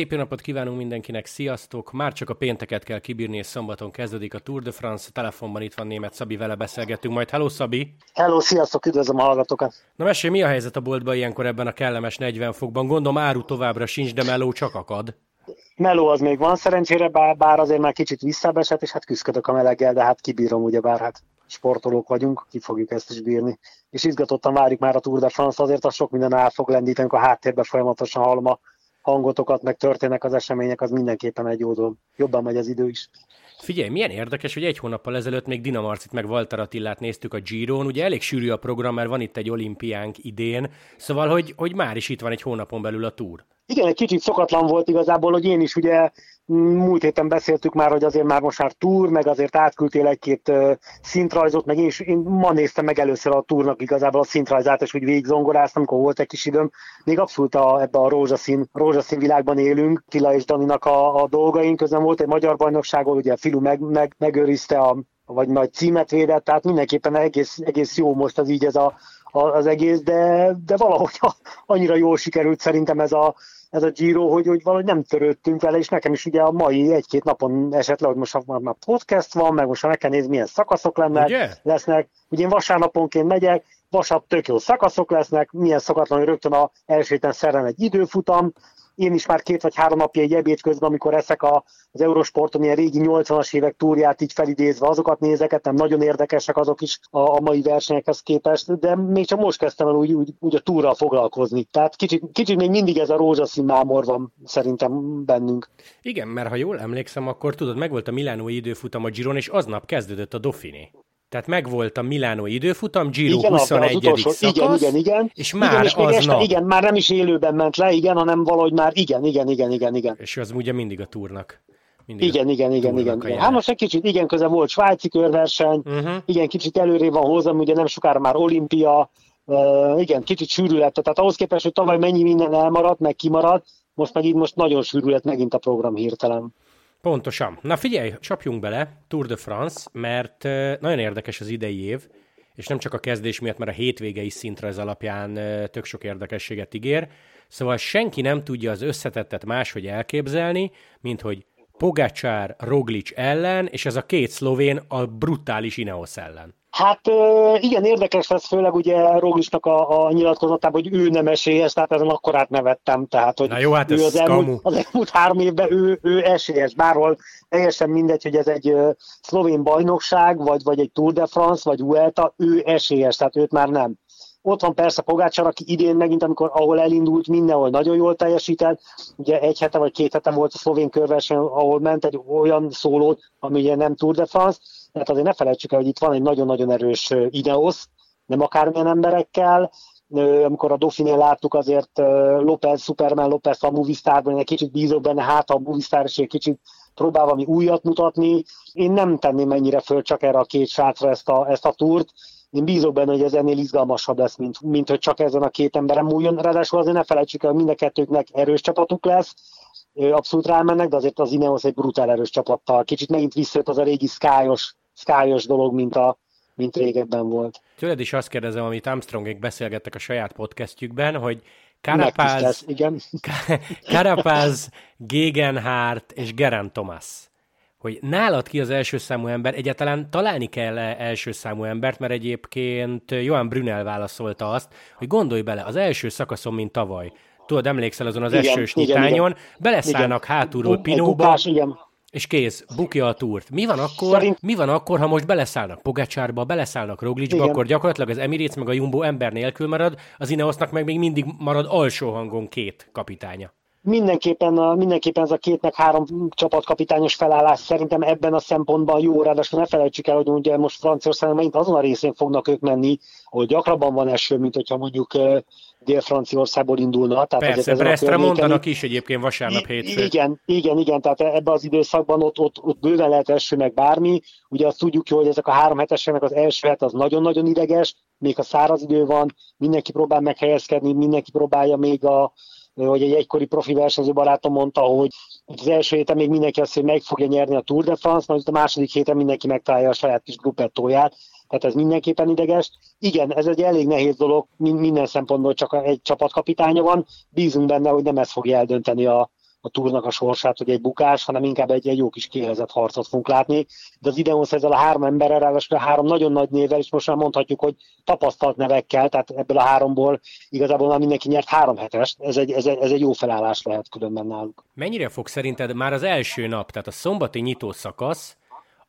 Szép jó napot kívánunk mindenkinek, sziasztok! Már csak a pénteket kell kibírni, és szombaton kezdődik a Tour de France. Telefonban itt van német Szabi, vele beszélgetünk majd. Hello Szabi! Hello, sziasztok, üdvözlöm a hallgatókat! Na mesélj, mi a helyzet a boltban ilyenkor ebben a kellemes 40 fokban? Gondolom áru továbbra sincs, de meló csak akad. Meló az még van szerencsére, bár, bár azért már kicsit visszabesett, és hát küzdök a meleggel, de hát kibírom, ugye bár hát sportolók vagyunk, ki fogjuk ezt is bírni. És izgatottan várjuk már a Tour de France, azért a sok minden el fog lendíteni, a háttérben folyamatosan hallom a hangotokat, meg történnek az események, az mindenképpen egy jó dolog. Jobban megy az idő is. Figyelj, milyen érdekes, hogy egy hónappal ezelőtt még Dina Marcit meg Walter Attillát néztük a Giron, ugye elég sűrű a program, mert van itt egy olimpiánk idén, szóval, hogy, hogy már is itt van egy hónapon belül a túr. Igen, egy kicsit szokatlan volt igazából, hogy én is ugye múlt héten beszéltük már, hogy azért már most már túr, meg azért átküldtél egy-két szintrajzot, meg én, is, én ma néztem meg először a túrnak igazából a szintrajzát, és úgy végigzongoráztam, amikor volt egy kis időm. Még abszolút a, ebbe a rózsaszín, rózsaszín világban élünk, Tila és Daninak a, a dolgaink, közben volt egy magyar bajnokságon, ugye Filu meg, meg, megőrizte a vagy nagy címet védett, tehát mindenképpen egész, egész jó most az így ez a, az egész, de, de valahogy annyira jól sikerült szerintem ez a, ez a Giro, hogy, hogy valahogy nem törődtünk vele, és nekem is ugye a mai egy-két napon esett le, hogy most már podcast van, meg most meg kell nézni, milyen szakaszok lennek, ugye? lesznek. Ugye én vasárnaponként megyek, vasárnap tök jó szakaszok lesznek, milyen szokatlan, hogy rögtön a első héten szerem egy időfutam, én is már két vagy három napja egy ebéd közben, amikor eszek a, az Eurosporton ilyen régi 80-as évek túrját így felidézve, azokat nézek, nem nagyon érdekesek azok is a, a mai versenyekhez képest, de még csak most kezdtem el úgy, úgy, úgy a túrral foglalkozni. Tehát kicsit, kicsit még mindig ez a rózsaszín mámor van szerintem bennünk. Igen, mert ha jól emlékszem, akkor tudod, megvolt a Milánói időfutam a Giron, és aznap kezdődött a Dauphiné. Tehát megvolt a Milánó időfutam, Giro igen, 21. Utolsó, szakasz, igen, igen, igen. És már igen, és még este, nap. Igen, már nem is élőben ment le, igen, hanem valahogy már igen, igen, igen, igen, igen. És az ugye mindig a túrnak. Mindig igen, a igen, igen, igen, igen. Hát most egy kicsit igen közel volt svájci körverseny, uh-huh. igen, kicsit előrébb van hozzám, ugye nem sokára már olimpia, uh, igen, kicsit sűrű lett, tehát ahhoz képest, hogy tavaly mennyi minden elmaradt, meg kimaradt, most meg így most nagyon sűrű lett megint a program hirtelen. Pontosan. Na figyelj, csapjunk bele, Tour de France, mert nagyon érdekes az idei év, és nem csak a kezdés miatt, mert a hétvégei szintre ez alapján tök sok érdekességet ígér. Szóval senki nem tudja az összetettet máshogy elképzelni, mint hogy Pogacsár Roglic ellen, és ez a két szlovén a brutális Ineos ellen. Hát igen, érdekes lesz főleg ugye Roglicsnak a, a nyilatkozatában, hogy ő nem esélyes, tehát ezen akkor átnevettem, tehát hogy Na jó, hát ő az, elmúlt, az elmúlt három évben ő, ő esélyes, bárhol teljesen mindegy, hogy ez egy szlovén bajnokság, vagy, vagy egy Tour de France, vagy Vuelta, ő esélyes, tehát őt már nem. Ott van persze Pogácsar, aki idén megint, amikor ahol elindult, mindenhol nagyon jól teljesített. Ugye egy hete vagy két hete volt a szlovén körverseny, ahol ment egy olyan szólót, ami ugye nem Tour de France, tehát azért ne felejtsük el, hogy itt van egy nagyon-nagyon erős Ineos, nem akármilyen emberekkel, amikor a Dauphiné láttuk azért López, Superman López a Movistarban, egy kicsit bízok benne, hát a Movistar is egy kicsit próbál valami újat mutatni. Én nem tenném ennyire föl csak erre a két srácra ezt a, ezt a túrt. Én bízok benne, hogy ez ennél izgalmasabb lesz, mint, mint hogy csak ezen a két emberem múljon. Ráadásul azért ne felejtsük el, hogy mind a kettőknek erős csapatuk lesz, abszolút rámennek, de azért az Ineos egy brutál erős csapattal. Kicsit megint visszajött az a régi skyos skyos dolog, mint, a, mint régebben volt. Tőled is azt kérdezem, amit Armstrongék beszélgettek a saját podcastjükben, hogy Carapaz, igen. Carapaz, Gegenhardt és Geraint Thomas hogy nálad ki az első számú ember, egyáltalán találni kell -e első számú embert, mert egyébként Johan Brunel válaszolta azt, hogy gondolj bele, az első szakaszon, mint tavaly, tudod, emlékszel azon az igen, esős igen, nyitányon, igen. beleszállnak igen. hátulról Pinóba, bukás, igen és kész, bukja a túrt. Mi van akkor, Szerint... mi van akkor ha most beleszállnak Pogacsárba, beleszállnak Roglicba, akkor gyakorlatilag az Emirates meg a Jumbo ember nélkül marad, az Ineosnak meg még mindig marad alsó hangon két kapitánya. Mindenképpen, mindenképpen ez a két meg három csapatkapitányos felállás szerintem ebben a szempontban jó, ráadásul ne felejtsük el, hogy ugye most Franciaországban megint azon a részén fognak ők menni, ahol gyakrabban van eső, mint hogyha mondjuk Dél-Franciaországból indulna. Tehát Persze, Brestre mondanak is egyébként vasárnap hétfőn. Igen, igen, igen, tehát ebben az időszakban ott, ott, ott bőven lehet eső meg bármi. Ugye azt tudjuk jó, hogy ezek a három hetesenek az első het az nagyon-nagyon ideges, még a száraz idő van, mindenki próbál meghelyezkedni, mindenki próbálja még a, hogy egy egykori profi versenyző barátom mondta, hogy az első héten még mindenki azt, hogy meg fogja nyerni a Tour de France, majd a második héten mindenki megtalálja a saját kis gruppettóját, tehát ez mindenképpen ideges. Igen, ez egy elég nehéz dolog, minden szempontból csak egy csapatkapitánya van, bízunk benne, hogy nem ez fogja eldönteni a, a túrnak a sorsát, hogy egy bukás, hanem inkább egy, egy jó kis kihelyezett harcot fogunk látni. De az Ideonsz ezzel a három emberrel, ráadásul a három nagyon nagy névvel, és most már mondhatjuk, hogy tapasztalt nevekkel, tehát ebből a háromból igazából már mindenki nyert három hetest, ez egy, ez egy, ez egy jó felállás lehet különben náluk. Mennyire fog szerinted már az első nap, tehát a szombati nyitó szakasz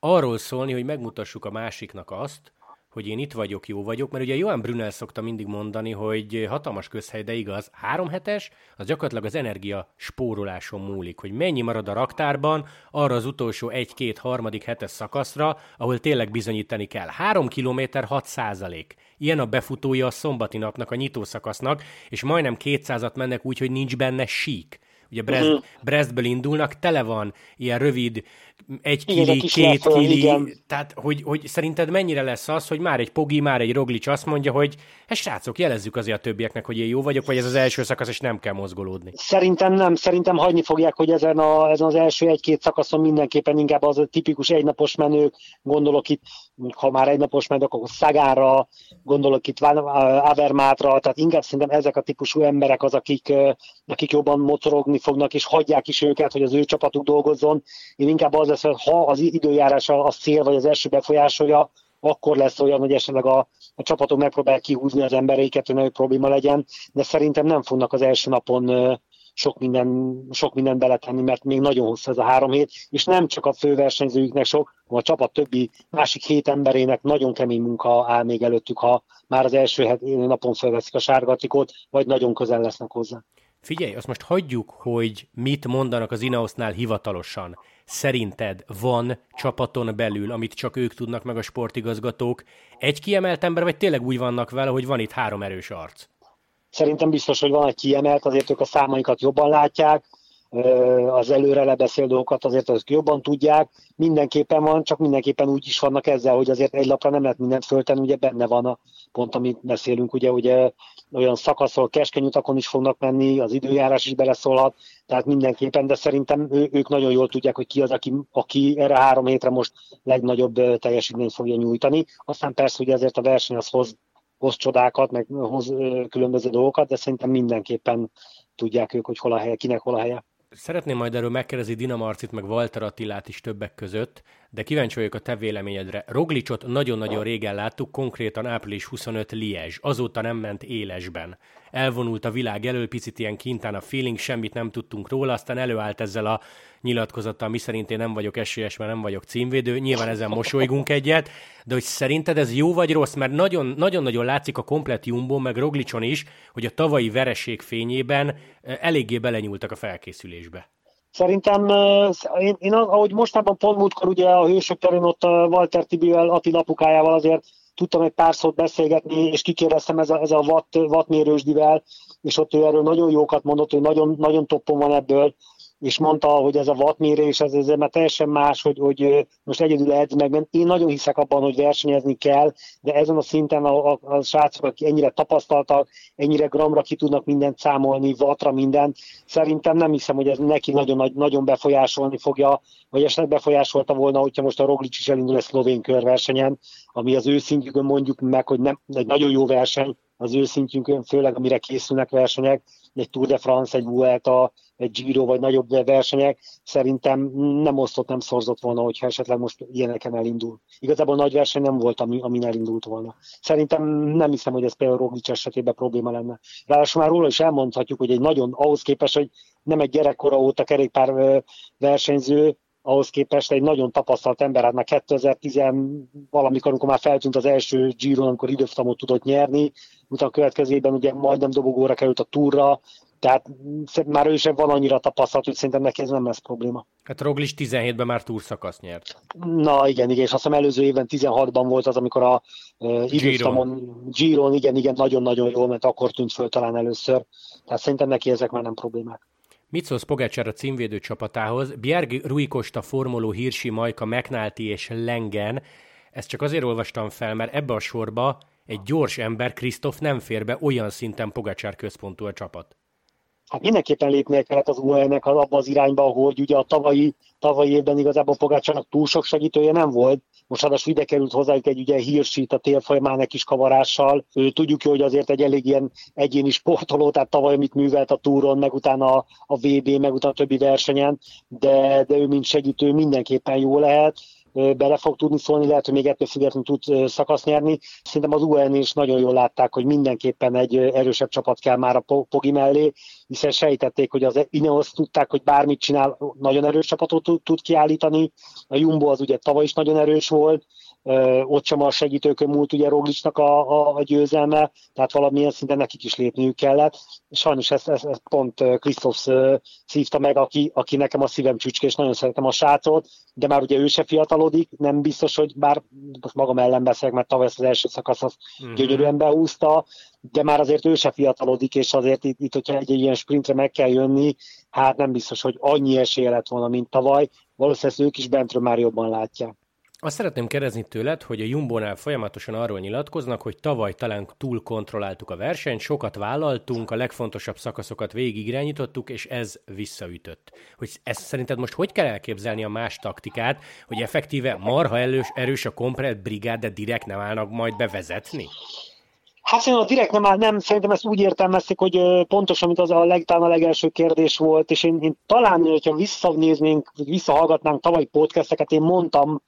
arról szólni, hogy megmutassuk a másiknak azt, hogy én itt vagyok, jó vagyok, mert ugye Johan Brunel szokta mindig mondani, hogy hatalmas közhely, de igaz, három hetes, az gyakorlatilag az energia spóroláson múlik, hogy mennyi marad a raktárban arra az utolsó egy-két harmadik hetes szakaszra, ahol tényleg bizonyítani kell. Három kilométer 6 százalék. Ilyen a befutója a szombati napnak, a nyitószakasznak, és majdnem 200-at mennek úgy, hogy nincs benne sík. Ugye Brest, uh-huh. Brestből indulnak, tele van ilyen rövid, egy kili, igen, két kili, igen. tehát hogy, hogy szerinted mennyire lesz az, hogy már egy Pogi, már egy Roglic azt mondja, hogy hát srácok, jelezzük azért a többieknek, hogy én jó vagyok, vagy ez az első szakasz, és nem kell mozgolódni? Szerintem nem, szerintem hagyni fogják, hogy ezen, a, ezen az első egy-két szakaszon mindenképpen inkább az a tipikus egynapos menők, gondolok itt, ha már egynapos menők, akkor Szagára, gondolok itt Avermátra, tehát inkább szerintem ezek a típusú emberek az, akik, akik jobban mocorogni fognak, és hagyják is őket, hogy az ő csapatuk dolgozzon. Én inkább az lesz, ha az időjárás a szél vagy az első befolyásolja, akkor lesz olyan, hogy esetleg a, a csapatok megpróbálják kihúzni az embereiket, hogy nagy probléma legyen, de szerintem nem fognak az első napon sok minden, sok minden beletenni, mert még nagyon hosszú ez a három hét, és nem csak a főversenyzőjüknek sok, hanem a csapat többi másik hét emberének nagyon kemény munka áll még előttük, ha már az első napon felveszik a sárgatikot, vagy nagyon közel lesznek hozzá. Figyelj, azt most hagyjuk, hogy mit mondanak az Inaosznál hivatalosan. Szerinted van csapaton belül, amit csak ők tudnak meg a sportigazgatók, egy kiemelt ember, vagy tényleg úgy vannak vele, hogy van itt három erős arc? Szerintem biztos, hogy van egy kiemelt, azért ők a számaikat jobban látják, az előre lebeszél dolgokat azért azok jobban tudják, mindenképpen van, csak mindenképpen úgy is vannak ezzel, hogy azért egy lapra nem lehet mindent föltenni, ugye benne van a pont, amit beszélünk, ugye, ugye olyan szakaszról keskeny utakon is fognak menni, az időjárás is beleszólhat, tehát mindenképpen, de szerintem ő, ők nagyon jól tudják, hogy ki az, aki, aki erre három hétre most legnagyobb teljesítményt fogja nyújtani. Aztán persze, hogy ezért a verseny az hoz, hoz csodákat, meg hoz különböző dolgokat, de szerintem mindenképpen tudják ők, hogy hol a helye, kinek hol a helye. Szeretném majd erről megkérdezni Dina Marcit, meg Walter Attilát is többek között, de kíváncsi vagyok a te véleményedre. Roglicot nagyon-nagyon régen láttuk, konkrétan április 25 Liège, azóta nem ment élesben. Elvonult a világ elől, picit ilyen kintán a feeling, semmit nem tudtunk róla, aztán előállt ezzel a nyilatkozattal, mi szerint én nem vagyok esélyes, mert nem vagyok címvédő, nyilván ezen mosolygunk egyet, de hogy szerinted ez jó vagy rossz, mert nagyon-nagyon látszik a komplet Jumbo, meg Roglicson is, hogy a tavalyi vereség fényében eh, eléggé belenyúltak a felkészülésbe. Szerintem, én, én ahogy mostában pont múltkor ugye a hősök terén ott Walter Tibivel, Attila apukájával azért tudtam egy pár szót beszélgetni, és kikérdeztem ez a, ez a watt, wattmérősdivel, és ott ő erről nagyon jókat mondott, hogy nagyon, nagyon toppon van ebből, és mondta, hogy ez a wattmérés, ez, ez már teljesen más, hogy, hogy most egyedül edz meg, én nagyon hiszek abban, hogy versenyezni kell, de ezen a szinten a, a, a srácok, akik ennyire tapasztaltak, ennyire gramra ki tudnak mindent számolni, vatra mindent, szerintem nem hiszem, hogy ez neki nagyon, nagyon befolyásolni fogja, vagy esetleg befolyásolta volna, hogyha most a Roglic is elindul egy szlovén körversenyen, ami az ő szintjükön mondjuk meg, hogy nem, egy nagyon jó verseny, az ő szintjünkön, főleg amire készülnek versenyek, egy Tour de France, egy Vuelta, egy Giro vagy nagyobb versenyek, szerintem nem osztott, nem szorzott volna, hogyha esetleg most ilyeneken elindul. Igazából nagy verseny nem volt, ami, amin elindult volna. Szerintem nem hiszem, hogy ez például Roglic esetében probléma lenne. Ráadásul már róla is elmondhatjuk, hogy egy nagyon ahhoz képest, hogy nem egy gyerekkora óta kerékpár versenyző, ahhoz képest egy nagyon tapasztalt ember, hát már 2010 valamikor, amikor már feltűnt az első Giro, amikor időfutamot tudott nyerni, utána a következőben ugye majdnem dobogóra került a túra, tehát már ő sem van annyira tapasztalt, hogy szerintem neki ez nem lesz probléma. Hát Roglic 17-ben már túrszakasz nyert. Na igen, igen, és azt hiszem előző évben 16-ban volt az, amikor a uh, időfutamon, Giron, igen, igen, nagyon-nagyon jól, mert akkor tűnt föl talán először. Tehát szerintem neki ezek már nem problémák. Mit szólsz Pogácsár a címvédő csapatához? Bjerg Rui Costa, Formoló, Hirsi, Majka, McNulty és Lengen. Ezt csak azért olvastam fel, mert ebbe a sorba egy gyors ember, Krisztof nem fér be, olyan szinten Pogácsár központú a csapat. Hát mindenképpen lépnie kellett az UAE-nek abba az irányba, hogy ugye a tavalyi, tavalyi évben igazából Pogácsának túl sok segítője nem volt. Most ráadásul ide került hozzájuk egy ugye hírsít a tél folyamán kis kavarással. Ő, tudjuk, hogy azért egy elég ilyen egyéni sportoló, tehát tavaly mit művelt a túron, meg utána a, a VB, meg utána a többi versenyen, de, de ő mint segítő mindenképpen jó lehet bele fog tudni szólni, lehet, hogy még ettől függetlenül tud szakasz nyerni. Szerintem az UN is nagyon jól látták, hogy mindenképpen egy erősebb csapat kell már a Pogi mellé, hiszen sejtették, hogy az Ineos tudták, hogy bármit csinál, nagyon erős csapatot tud, kiállítani. A Jumbo az ugye tavaly is nagyon erős volt, ott sem a segítőkön múlt ugye Roglicsnak a, a, a győzelme, tehát valamilyen szinten nekik is lépniük kellett. Sajnos ezt, ezt, ezt pont Krisztof szívta meg, aki, aki nekem a szívem csücske, és nagyon szeretem a srácot, de már ugye ő se fiatalodik, nem biztos, hogy bár most magam ellen beszélek, mert tavaly ezt az első szakasz az uh-huh. gyönyörűen behúzta, de már azért ő se fiatalodik, és azért itt, itt hogyha egy, egy ilyen sprintre meg kell jönni, hát nem biztos, hogy annyi esélye lett volna, mint tavaly. Valószínűleg ők is bentről már jobban látják. Azt szeretném kérdezni tőled, hogy a Jumbo-nál folyamatosan arról nyilatkoznak, hogy tavaly talán túl kontrolláltuk a versenyt, sokat vállaltunk, a legfontosabb szakaszokat végig irányítottuk, és ez visszaütött. Hogy ezt szerinted most hogy kell elképzelni a más taktikát, hogy effektíve marha erős, erős a komplet brigád, de direkt nem állnak majd bevezetni? Hát szerintem a direkt nem, áll, nem, szerintem ezt úgy értelmezték, hogy pontosan, mint az a, leg, a legelső kérdés volt, és én, én talán, hogyha visszanéznénk, visszahallgatnánk tavalyi podcasteket, én mondtam,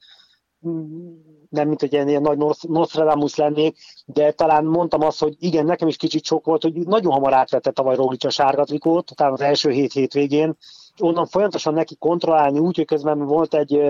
nem mint hogy ilyen, ilyen nagy Nostradamus lennék, de talán mondtam azt, hogy igen, nekem is kicsit sok volt, hogy nagyon hamar átvette tavaly Roglic a sárga trikót, talán az első hét hétvégén, onnan folyamatosan neki kontrollálni, úgy, hogy közben volt egy,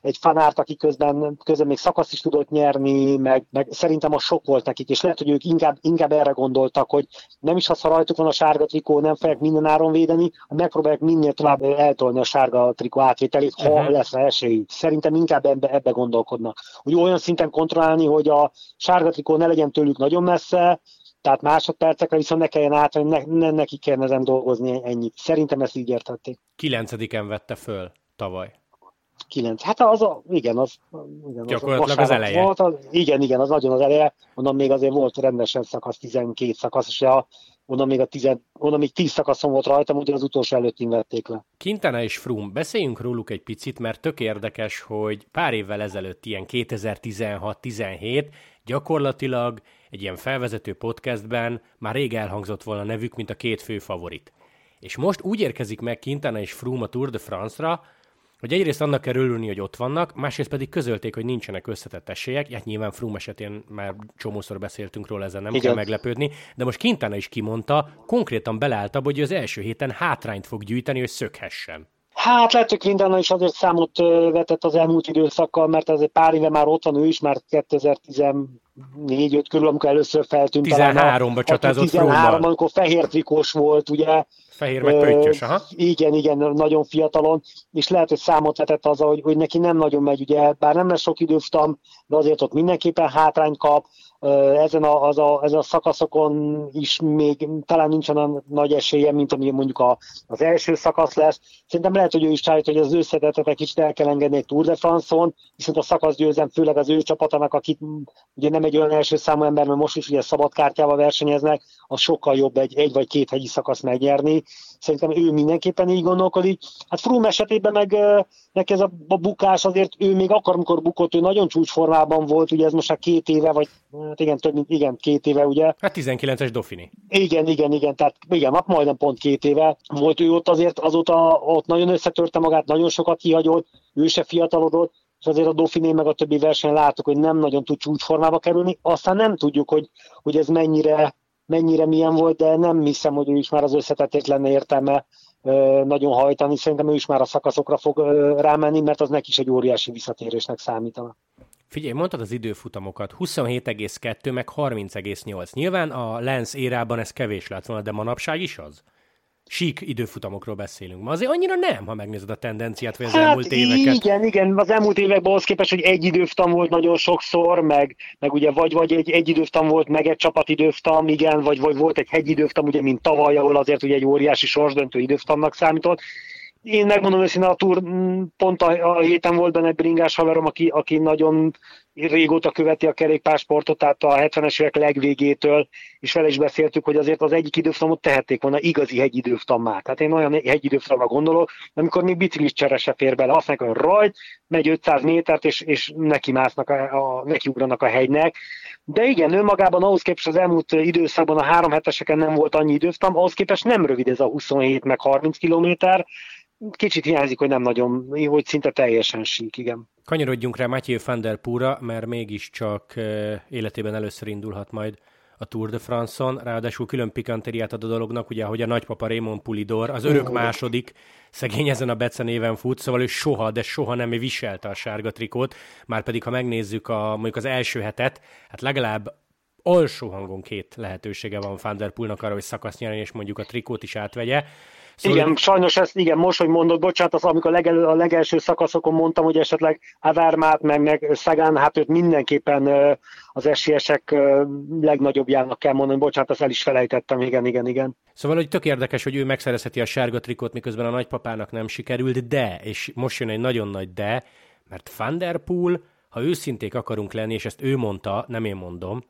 egy fanárt, aki közben, közben még szakasz is tudott nyerni, meg, meg szerintem a sok volt nekik, és lehet, hogy ők inkább, inkább erre gondoltak, hogy nem is az, ha rajtuk van a sárga trikó, nem fogják minden áron védeni, megpróbálják minél tovább eltolni a sárga trikó átvételét, ha uh-huh. lesz esély. Szerintem inkább ebbe, ebbe gondolkodnak. Hogy olyan szinten kontrollálni, hogy a sárga trikó ne legyen tőlük nagyon messze, tehát másodpercekre viszont ne kelljen át, ne, ne, neki kellene ezen dolgozni ennyit. Szerintem ezt így értették. Kilencediken vette föl tavaly. Kilenc. Hát az a, igen, az, igen, Gyakorlatilag az, az eleje. Volt, az, igen, igen, az nagyon az eleje. Onnan még azért volt rendesen szakasz, 12 szakasz, és a, onnan még, a tizen, onnan még 10 szakaszon volt rajtam, ugye az utolsó előtt vették le. Quintana és Froome, beszéljünk róluk egy picit, mert tök érdekes, hogy pár évvel ezelőtt, ilyen 2016-17, gyakorlatilag egy ilyen felvezető podcastben már rég elhangzott volna nevük, mint a két fő favorit. És most úgy érkezik meg Quintana és Froome a Tour de France-ra, hogy egyrészt annak kell örülni, hogy ott vannak, másrészt pedig közölték, hogy nincsenek összetett esélyek. Hát nyilván Froome esetén már csomószor beszéltünk róla, ezen nem Igen. kell meglepődni, de most Quintana is kimondta, konkrétan beleállta, hogy az első héten hátrányt fog gyűjteni, hogy szökhessen. Hát lehet, hogy Quintana is azért számot vetett az elmúlt időszakkal, mert azért pár éve már ott van ő is, már 2014 körül, amikor először feltűnt. 13-ba csatázott 13 amikor fehér trikós volt, ugye. Fehér meg pöttyös, aha. Igen, igen, nagyon fiatalon, és lehet, hogy számot vetett az, hogy, hogy neki nem nagyon megy, ugye, bár nem lesz sok időftam, de azért ott mindenképpen hátrány kap, ezen a, az a, ezen a szakaszokon is még talán nincsen a nagy esélye, mint ami mondjuk a, az első szakasz lesz. Szerintem lehet, hogy ő is állít, hogy az összetetet egy kicsit el kell engedni egy Tour de France-on, viszont a szakasz győzem, főleg az ő csapatának, akit ugye nem egy olyan első számú ember, mert most is ugye szabadkártyával versenyeznek, az sokkal jobb egy, egy vagy két hegyi szakasz megnyerni. Szerintem ő mindenképpen így gondolkodik. Hát Froome esetében meg neki ez a bukás azért ő még akkor, amikor bukott, ő nagyon csúcsformában volt, ugye ez most már két éve, vagy hát igen, több mint igen, két éve, ugye. Hát 19-es Dofini. Igen, igen, igen, tehát igen, hát majdnem pont két éve volt ő ott azért, azóta ott nagyon összetörte magát, nagyon sokat kihagyott, ő se fiatalodott, és azért a Dauphiné meg a többi verseny látok, hogy nem nagyon tud csúcsformába kerülni, aztán nem tudjuk, hogy, hogy ez mennyire, mennyire milyen volt, de nem hiszem, hogy ő is már az összetetét lenne értelme nagyon hajtani. Szerintem ő is már a szakaszokra fog rámenni, mert az neki is egy óriási visszatérésnek számítana. Figyelj, mondtad az időfutamokat, 27,2 meg 30,8. Nyilván a Lens érában ez kevés lett volna, de manapság is az? Sík időfutamokról beszélünk. Ma azért annyira nem, ha megnézed a tendenciát, vagy az hát elmúlt éveket. Igen, igen, az elmúlt években az képest, hogy egy időfutam volt nagyon sokszor, meg, meg ugye vagy, vagy egy, egy időfutam volt, meg egy csapatidőfutam, igen, vagy, vagy volt egy hegyidőfutam, ugye, mint tavaly, ahol azért ugye egy óriási sorsdöntő időfutamnak számított. Én megmondom őszintén, a túr mm, pont a, a héten volt benne egy bringás haverom, aki, aki nagyon régóta követi a kerékpársportot, tehát a 70-es évek legvégétől, és vele is beszéltük, hogy azért az egyik időfutamot tehették volna igazi hegyidőfutammá. Tehát én olyan hegyidőfutamra gondolok, amikor még biciklis csere se fér bele, azt mondják, hogy rajt, megy 500 métert, és, és neki másznak, a, a, nekiugranak a hegynek. De igen, önmagában ahhoz képest az elmúlt időszakban a három heteseken nem volt annyi időfutam, ahhoz képest nem rövid ez a 27 meg 30 kilométer, kicsit hiányzik, hogy nem nagyon, hogy szinte teljesen sík, igen. Kanyarodjunk rá Mathieu van der Pura, mert mégiscsak életében először indulhat majd a Tour de France-on, ráadásul külön pikantériát ad a dolognak, ugye, hogy a nagypapa Raymond Pulidor, az örök második, szegény ezen a Bece néven fut, szóval ő soha, de soha nem viselte a sárga trikót, már pedig ha megnézzük a, mondjuk az első hetet, hát legalább alsó hangon két lehetősége van Van der Poolnak arra, hogy szakasz nyerni, és mondjuk a trikót is átvegye. Szóval igen, sajnos ezt, igen, most, hogy mondod, bocsánat, az, amikor a, legelő, a legelső szakaszokon mondtam, hogy esetleg Avermát, meg, meg Szegán, hát őt mindenképpen az esélyesek legnagyobbjának kell mondani, bocsánat, azt el is felejtettem, igen, igen, igen. Szóval, hogy tök érdekes, hogy ő megszerezheti a sárga trikot, miközben a nagypapának nem sikerült, de, és most jön egy nagyon nagy de, mert Van der Poel, ha őszinték akarunk lenni, és ezt ő mondta, nem én mondom,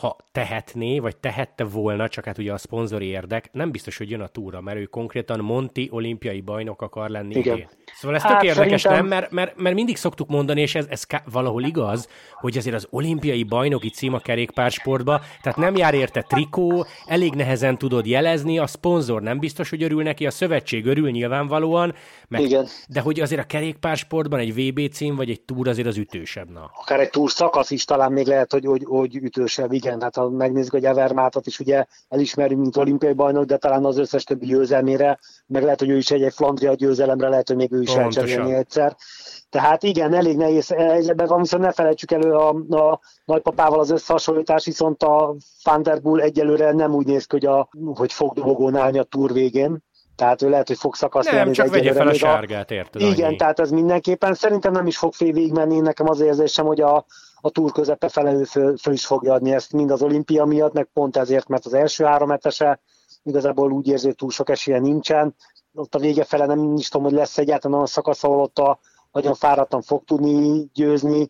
ha tehetné, vagy tehette volna, csak hát ugye a szponzori érdek, nem biztos, hogy jön a túra, mert ő konkrétan Monti olimpiai bajnok akar lenni Igen. idén. Szóval ez hát, tök érdekes, szerintem... nem? Mert, mert, mert mindig szoktuk mondani, és ez, ez valahol igaz, hogy azért az olimpiai bajnoki cím a kerékpársportba, tehát nem jár érte trikó, elég nehezen tudod jelezni, a szponzor nem biztos, hogy örül neki, a szövetség örül nyilvánvalóan, meg, Igen. de hogy azért a kerékpársportban egy VB cím, vagy egy túr azért az ütősebb. Na. Akár egy túr szakasz is talán még lehet, hogy, hogy, hogy ütősebb, igen, hát ha megnézzük, hogy Evermátot is ugye elismerjük, mint olimpiai bajnok, de talán az összes többi győzelmére, meg lehet, hogy ő is egy, egy Flandria győzelemre, lehet, hogy még ő is elcserélni egyszer. Tehát igen, elég nehéz helyzetben van, viszont ne felejtsük elő a, a nagypapával az összehasonlítás, viszont a Thunderbull egyelőre nem úgy néz ki, hogy, a, hogy fog dobogón állni a túr végén. Tehát ő lehet, hogy fog szakaszt Nem, csak vegye fel a sárgát, érted? Igen, annyi. tehát ez mindenképpen. Szerintem nem is fog fél végigmenni, nekem az érzésem, hogy a, a túr közepe felelő föl, föl is fogja adni ezt mind az olimpia miatt, meg pont ezért, mert az első három etese igazából úgy érzi, hogy túl sok esélye nincsen. Ott a vége fele nem is tudom, hogy lesz egyáltalán a szakasz, ahol ott a nagyon fáradtan fog tudni győzni.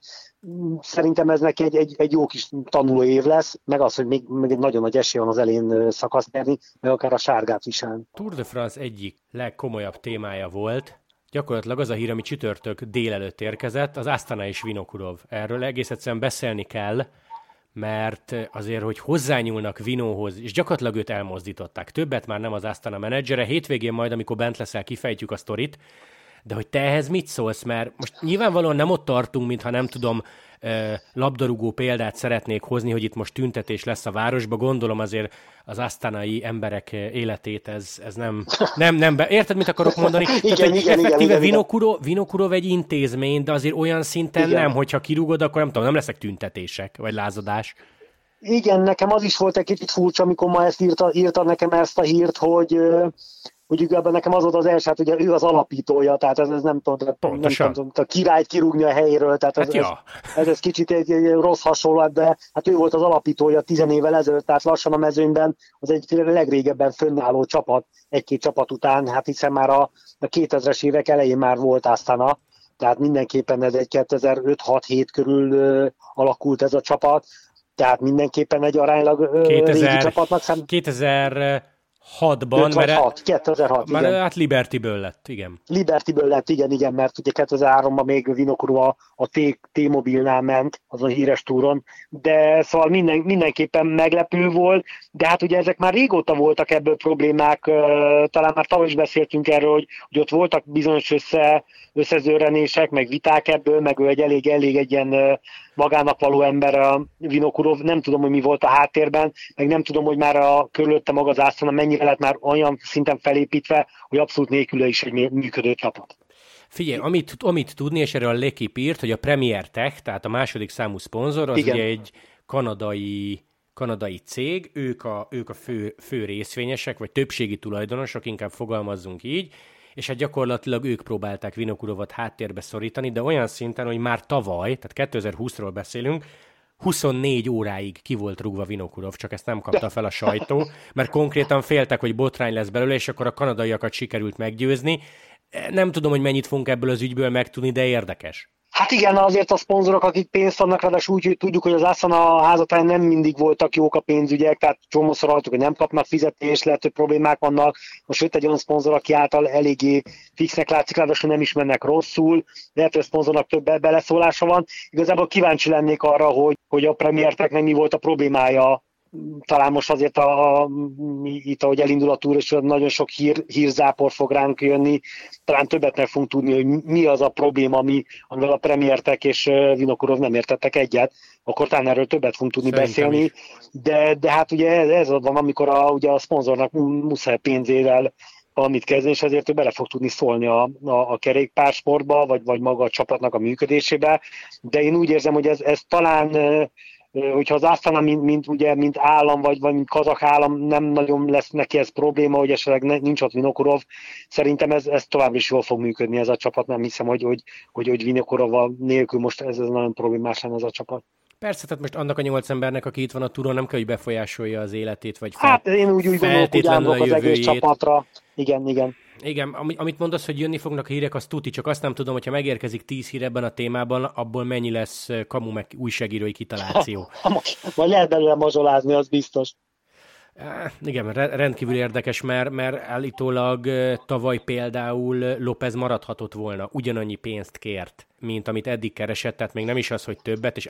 Szerintem ez neki egy, egy, egy jó kis tanuló év lesz, meg az, hogy még, még egy nagyon nagy esély van az elén szakasz nyerni, meg akár a sárgát viselni. Tour de France egyik legkomolyabb témája volt, gyakorlatilag az a hír, ami csütörtök délelőtt érkezett, az Astana és Vinokurov. Erről egész egyszerűen beszélni kell, mert azért, hogy hozzányúlnak Vinóhoz, és gyakorlatilag őt elmozdították. Többet már nem az Astana menedzsere. Hétvégén majd, amikor bent leszel, kifejtjük a sztorit, de hogy te ehhez mit szólsz, mert most nyilvánvalóan nem ott tartunk, mintha nem tudom, labdarúgó példát szeretnék hozni, hogy itt most tüntetés lesz a városba. Gondolom azért az asztánai emberek életét ez, ez nem, nem, nem be... Érted, mit akarok mondani? igen, Tehát, hogy igen, effektíve igen, Vinokurov, egy intézmény, de azért olyan szinten igen. nem, hogyha kirúgod, akkor nem tudom, nem leszek tüntetések, vagy lázadás. Igen, nekem az is volt egy kicsit furcsa, amikor ma ezt írta, írta nekem ezt a hírt, hogy úgy igazából nekem az volt az első, hát ugye ő az alapítója, tehát ez, ez nem tudom, nem tudom, a királyt kirúgni a helyéről, tehát ez, hát ja. ez, ez, ez, kicsit egy, egy rossz hasonlat, de hát ő volt az alapítója tizen évvel ezelőtt, tehát lassan a mezőnyben az egy legrégebben fönnálló csapat, egy-két csapat után, hát hiszen már a, a 2000-es évek elején már volt Astana, tehát mindenképpen ez egy 2005-6-7 körül ö, alakult ez a csapat, tehát mindenképpen egy aránylag 2000, régi csapatnak szem... 2000 6-ban, mert 6, 2006, már igen. hát Liberty-ből lett, igen. Liberty-ből lett, igen, igen, mert ugye 2003-ban még Vinokurva a T-mobilnál ment, azon híres túron, de szóval minden, mindenképpen meglepő volt, de hát ugye ezek már régóta voltak ebből problémák, talán már tavaly is beszéltünk erről, hogy, hogy ott voltak bizonyos össze, összezőrenések, meg viták ebből, meg ő egy elég, elég egy ilyen magának való ember a Vinokurov, nem tudom, hogy mi volt a háttérben, meg nem tudom, hogy már a körülötte maga az ászlana mennyire lett már olyan szinten felépítve, hogy abszolút nélküle is egy működő csapat. Figyelj, amit, amit tudni, és erről a Lekip írt, hogy a Premier Tech, tehát a második számú szponzor, az Igen. ugye egy kanadai kanadai cég, ők a, ők a fő, fő részvényesek, vagy többségi tulajdonosok, inkább fogalmazzunk így, és hát gyakorlatilag ők próbálták Vinokurovat háttérbe szorítani, de olyan szinten, hogy már tavaly, tehát 2020-ról beszélünk, 24 óráig ki volt rúgva Vinokurov, csak ezt nem kapta fel a sajtó, mert konkrétan féltek, hogy botrány lesz belőle, és akkor a kanadaiakat sikerült meggyőzni. Nem tudom, hogy mennyit fogunk ebből az ügyből megtudni, de érdekes. Hát igen, azért a szponzorok, akik pénzt adnak, ráadásul úgy, hogy tudjuk, hogy az Asana házatán nem mindig voltak jók a pénzügyek, tehát csomószor hallottuk, hogy nem kapnak fizetést, lehet, hogy problémák vannak. Most jött egy olyan szponzor, aki által eléggé fixnek látszik, ráadásul nem is mennek rosszul, lehet, hogy a szponzornak több beleszólása van. Igazából kíváncsi lennék arra, hogy, hogy a premierteknek mi volt a problémája talán most azért a, a, itt, ahogy elindul a túr, és nagyon sok hír, hírzápor fog ránk jönni, talán többet meg fogunk tudni, hogy mi az a probléma, ami, amivel a premiertek és Vinokurov nem értettek egyet, akkor talán erről többet fogunk tudni Szerintem beszélni, de, de hát ugye ez, ez van, amikor a, ugye a szponzornak muszáj pénzével valamit kezdeni, és ezért ő bele fog tudni szólni a, a, a kerékpársportba, vagy, vagy maga a csapatnak a működésébe, de én úgy érzem, hogy ez, ez talán hogyha az Astana, mint, mint, ugye, mint állam, vagy, vagy mint kazak állam nem nagyon lesz neki ez probléma, hogy esetleg nincs ott Vinokurov, szerintem ez, ez tovább is jól fog működni ez a csapat, nem hiszem, hogy, hogy, hogy, hogy Vinokurov nélkül most ez, ez nagyon problémás lenne ez a csapat. Persze, tehát most annak a nyolc embernek, aki itt van a túron, nem kell, hogy befolyásolja az életét, vagy fel, Hát én úgy, úgy gondolok, hogy az egész csapatra. Igen, igen. Igen, amit mondasz, hogy jönni fognak a hírek, az tuti, csak azt nem tudom, hogyha megérkezik tíz hír ebben a témában, abból mennyi lesz kamu meg újságírói kitaláció. Vagy lehet belőle mazsolázni, az biztos. Igen, rendkívül érdekes, mert, mert állítólag tavaly például López maradhatott volna, ugyanannyi pénzt kért, mint amit eddig keresett, tehát még nem is az, hogy többet, és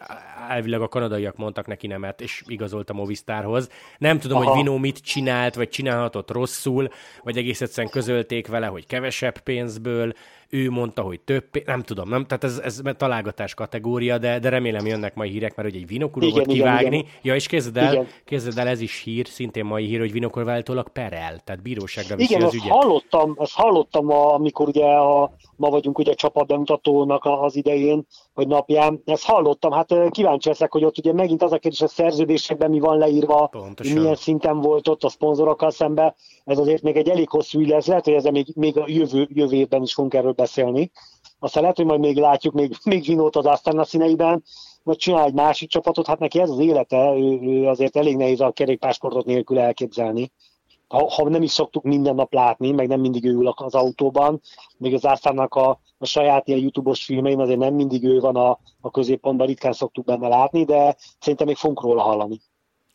elvileg a kanadaiak mondtak neki nemet, és igazolt a Movistarhoz. Nem tudom, Aha. hogy Vino mit csinált, vagy csinálhatott rosszul, vagy egész egyszerűen közölték vele, hogy kevesebb pénzből, ő mondta, hogy több, nem tudom, nem, tehát ez, ez találgatás kategória, de, de remélem jönnek mai hírek, mert hogy egy vinokurovot kivágni. Igen. Ja, és kezded el, kezded el, ez is hír, szintén mai hír, hogy vinokurov állítólag perel, tehát bíróságra viszi igen, az ügyet. hallottam, ezt hallottam, a, amikor ugye a, ma vagyunk ugye csapatbemutatónak az idején, vagy napján, ezt hallottam, hát kíváncsi leszek, hogy ott ugye megint az a kérdés, a szerződésekben mi van leírva, Pontosan. milyen szinten volt ott a szponzorokkal szemben, ez azért még egy elég hosszú ügy lesz, lehet, hogy ezzel még, még a jövő, jövő évben is fogunk erről beszélni. Aztán lehet, hogy majd még látjuk még, még Vinót az Astana színeiben, vagy csinál egy másik csapatot, hát neki ez az élete, ő, ő azért elég nehéz a kerékpásportot nélkül elképzelni. Ha, ha nem is szoktuk minden nap látni, meg nem mindig ő ül az autóban, még az Ásztának a, a saját ilyen YouTube-os filmein azért nem mindig ő van a, a középpontban, ritkán szoktuk benne látni, de szerintem még fogunk róla hallani.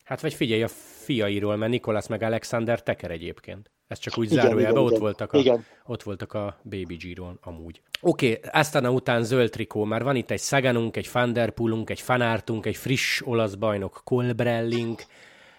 Hát vagy figyelj a fiairól, mert Nikolász meg Alexander Teker egyébként. Ez csak úgy zárójelbe, ott, igen. Voltak a, igen. ott voltak a Baby Giron amúgy. Oké, okay, aztán után zöld trikó, már van itt egy Saganunk, egy Fanderpulunk, egy Fanártunk, egy friss olasz bajnok Kolbrelling,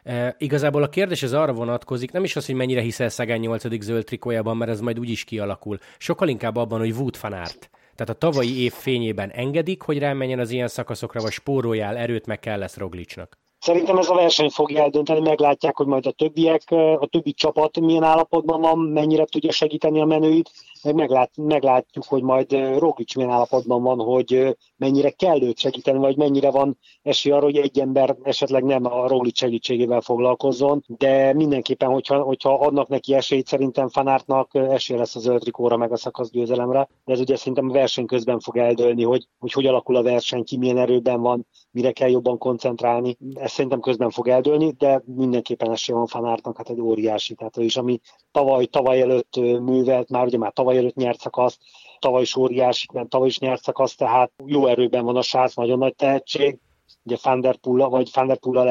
E, igazából a kérdés az arra vonatkozik, nem is az, hogy mennyire hiszel Sagan 8. zöld trikójában, mert ez majd úgy is kialakul. Sokkal inkább abban, hogy Wood fanárt. Tehát a tavalyi év fényében engedik, hogy rámenjen az ilyen szakaszokra, vagy spóroljál erőt, meg kell lesz Roglicsnak. Szerintem ez a verseny fogja eldönteni, meglátják, hogy majd a többiek, a többi csapat milyen állapotban van, mennyire tudja segíteni a menőit, meg meglát, meglátjuk, hogy majd Roglic milyen állapotban van, hogy mennyire kell őt segíteni, vagy mennyire van esély arra, hogy egy ember esetleg nem a Roglic segítségével foglalkozzon, de mindenképpen, hogyha, hogyha adnak neki esélyt, szerintem Fanártnak esély lesz a zöld rikóra, meg a szakasz győzelemre, de ez ugye szerintem a verseny közben fog eldőlni, hogy, hogy hogy alakul a verseny, ki milyen erőben van, mire kell jobban koncentrálni. Ez szerintem közben fog eldőlni, de mindenképpen esély van Fanártnak, hát egy óriási, tehát is, ami tavaly, tavaly előtt művelt, már ugye már tavaly előtt nyert szakaszt, tavaly is óriási, mert tavaly is nyert szakaszt, tehát jó erőben van a srác, nagyon nagy tehetség, ugye Fanderpulla, vagy Fanderpulla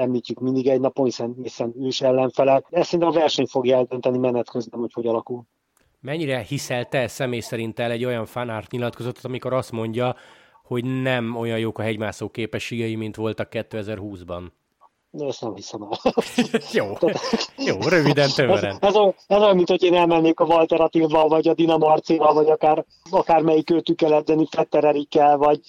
említjük mindig egy napon, hiszen, hiszen ős ellenfele. Ezt szerintem a verseny fogja eldönteni menet közben, hogy hogy alakul. Mennyire hiszel te személy szerint el egy olyan fanárt nyilatkozatot, amikor azt mondja, hogy nem olyan jók a hegymászó képességei, mint voltak 2020-ban? De ezt nem hiszem el. jó, jó, röviden, tömören. Ez, ez, ez olyan, mint hogy én elmennék a Walter Attilval, vagy a Dina Marcival, vagy akár, akár melyik őtükkel edzeni, Fetter Erikkel, vagy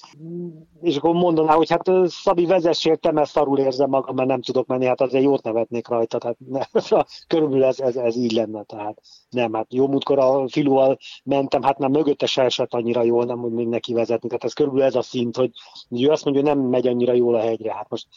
és akkor mondaná, hogy hát Szabi vezessél, te, mert szarul érzem magam, mert nem tudok menni, hát azért jót nevetnék rajta, tehát ne, körülbelül ez, ez, ez, így lenne, tehát nem, hát jó múltkor a filuval mentem, hát már mögötte se esett annyira jól, nem, hogy még neki vezetni, tehát ez körülbelül ez a szint, hogy ő azt mondja, hogy nem megy annyira jól a hegyre, hát most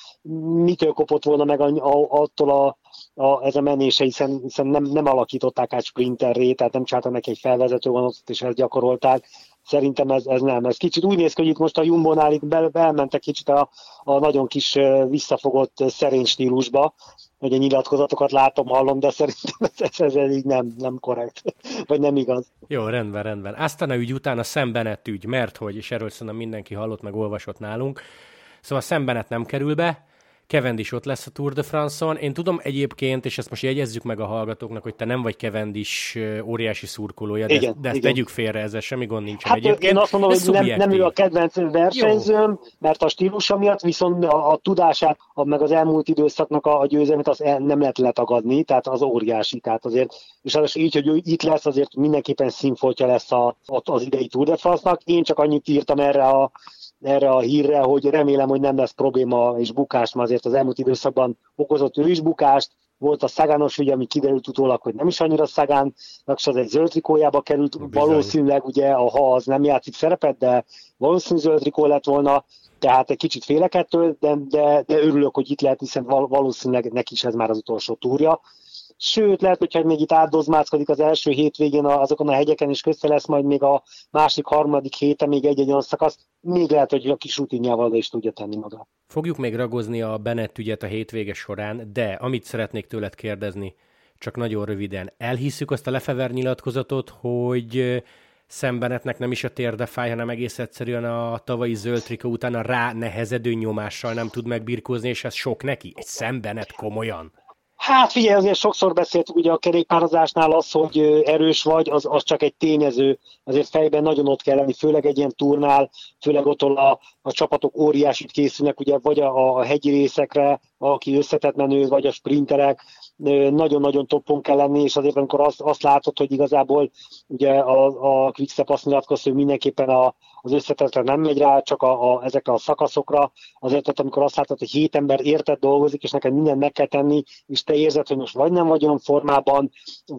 mitől kopott volna meg a, attól a, a, ez a menése, hiszen, hiszen nem, nem alakították át sprinterré, tehát nem csináltak neki egy felvezető vonatot, és ezt gyakorolták, Szerintem ez, ez nem. Ez kicsit úgy néz ki, hogy itt most a Jumbo-nál itt be, belmentek kicsit a, a nagyon kis visszafogott szerény stílusba, hogy nyilatkozatokat látom, hallom, de szerintem ez, ez, ez így nem, nem korrekt, vagy nem igaz. Jó, rendben, rendben. Aztán a ügy után a szembenet ügy, mert hogy, és erről szerintem mindenki hallott, meg olvasott nálunk, szóval szembenet nem kerül be, Cavendish ott lesz a Tour de France-on. Én tudom egyébként, és ezt most jegyezzük meg a hallgatóknak, hogy te nem vagy Cavendish óriási szurkolója, de, igen, ezt, de ezt igen. tegyük félre, ezzel semmi gond nincsen hát egyébként. Én azt mondom, hogy nem, nem ő a kedvenc versenyzőm, Jó. mert a stílusa miatt, viszont a, a tudását, a, meg az elmúlt időszaknak a, a győzelmet az el, nem lehet letagadni, tehát az óriási. Tehát azért, és az így, hogy ő itt lesz, azért mindenképpen színfoltja lesz a, az idei Tour de France-nak. Én csak annyit írtam erre a erre a hírre, hogy remélem, hogy nem lesz probléma és bukás, mert azért az elmúlt időszakban okozott ő is bukást, volt a Szagános ügy, ami kiderült utólag, hogy nem is annyira Szagán, és az egy zöld trikójába került, Bizony. valószínűleg ugye a ha az nem játszik szerepet, de valószínűleg zöld trikó lett volna, tehát egy kicsit félek ettől, de, de, de örülök, hogy itt lehet, hiszen valószínűleg neki is ez már az utolsó túrja. Sőt, lehet, hogyha még itt átdozmáckodik az első hétvégén azokon a hegyeken, és közte lesz majd még a másik, harmadik héten még egy-egy olyan szakasz, még lehet, hogy a kis rutinjával is tudja tenni maga. Fogjuk még ragozni a Bennett ügyet a hétvége során, de amit szeretnék tőled kérdezni, csak nagyon röviden, elhisszük azt a Lefever nyilatkozatot, hogy szembenetnek nem is a térde fáj, hanem egész egyszerűen a tavalyi zöld trikó után a rá nehezedő nyomással nem tud megbirkózni, és ez sok neki? Egy szembenet komolyan? Hát figyelj, azért sokszor beszéltük ugye a kerékpározásnál az, hogy erős vagy, az, az csak egy tényező, azért fejben nagyon ott kell lenni, főleg egy ilyen turnál, főleg ott a, a csapatok óriásit készülnek, ugye vagy a, a hegyi részekre, aki összetett menő, vagy a sprinterek, nagyon-nagyon toppon kell lenni, és azért amikor azt, azt látod, hogy igazából ugye a, a Quickstep azt nyilatkozta, hogy mindenképpen a, az összetetre nem megy rá, csak a, a, ezekre a szakaszokra, azért ott, amikor azt látod, hogy hét ember érted dolgozik, és neked mindent meg kell tenni, és te érzed, hogy most vagy nem vagy olyan formában,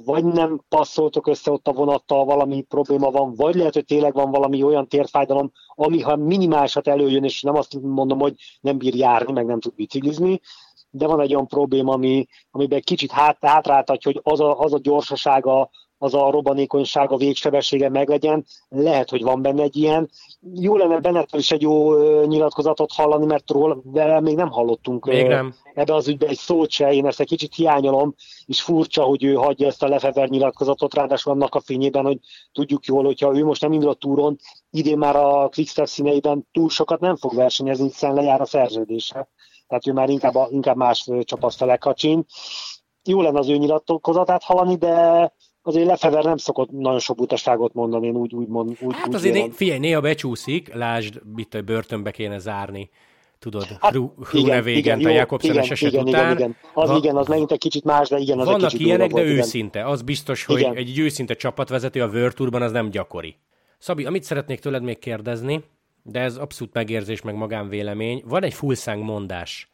vagy nem passzoltok össze ott a vonattal, valami probléma van, vagy lehet, hogy tényleg van valami olyan térfájdalom, ami ha minimálisat előjön, és nem azt mondom, hogy nem bír járni, meg nem tud biciklizni, de van egy olyan probléma, ami, amiben kicsit hát, hátráltatja, hogy az a, az a gyorsasága, az a robbanékonyság, a végsebessége meglegyen. Lehet, hogy van benne egy ilyen. Jó lenne Bennettől is egy jó nyilatkozatot hallani, mert róla vele még nem hallottunk még nem. ebbe az ügybe egy szót se. Én ezt egy kicsit hiányolom, és furcsa, hogy ő hagyja ezt a Lefever nyilatkozatot, ráadásul annak a fényében, hogy tudjuk jól, hogyha ő most nem indul a túron, idén már a Quickstep színeiben túl sokat nem fog versenyezni, hiszen lejár a szerződése. Tehát ő már inkább, inkább más csapat fele kacsin. Jó lenne az ő nyilatkozatát hallani, de azért Lefever nem szokott nagyon sok butaságot mondani, én úgy, úgy mond. Úgy, hát úgy azért né, figyelj, néha becsúszik, lásd, mit a börtönbe kéne zárni tudod, hát, Hrune végent a Jakobsenes eset igen, után. Igen, igen. Az Va- igen, az megint egy kicsit más, de igen, az Vannak egy kicsit ilyenek, de volt, őszinte. Az biztos, hogy igen. egy őszinte csapatvezető a World az nem gyakori. Szabi, amit szeretnék tőled még kérdezni, de ez abszolút megérzés, meg magánvélemény. Van egy fullszang mondás,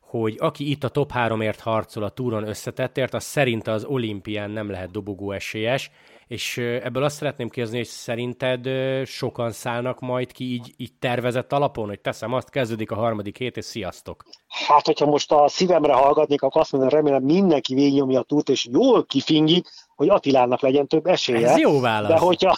hogy aki itt a top 3-ért harcol a túron összetettért, az szerint az olimpián nem lehet dobogó esélyes, és ebből azt szeretném kérdezni, hogy szerinted sokan szállnak majd ki így, így tervezett alapon, hogy teszem azt, kezdődik a harmadik hét, és sziasztok. Hát, hogyha most a szívemre hallgatnék, akkor azt mondom, remélem mindenki végignyomja a túrt, és jól kifingik, hogy Attilának legyen több esélye. Ez jó válasz. De hogyha,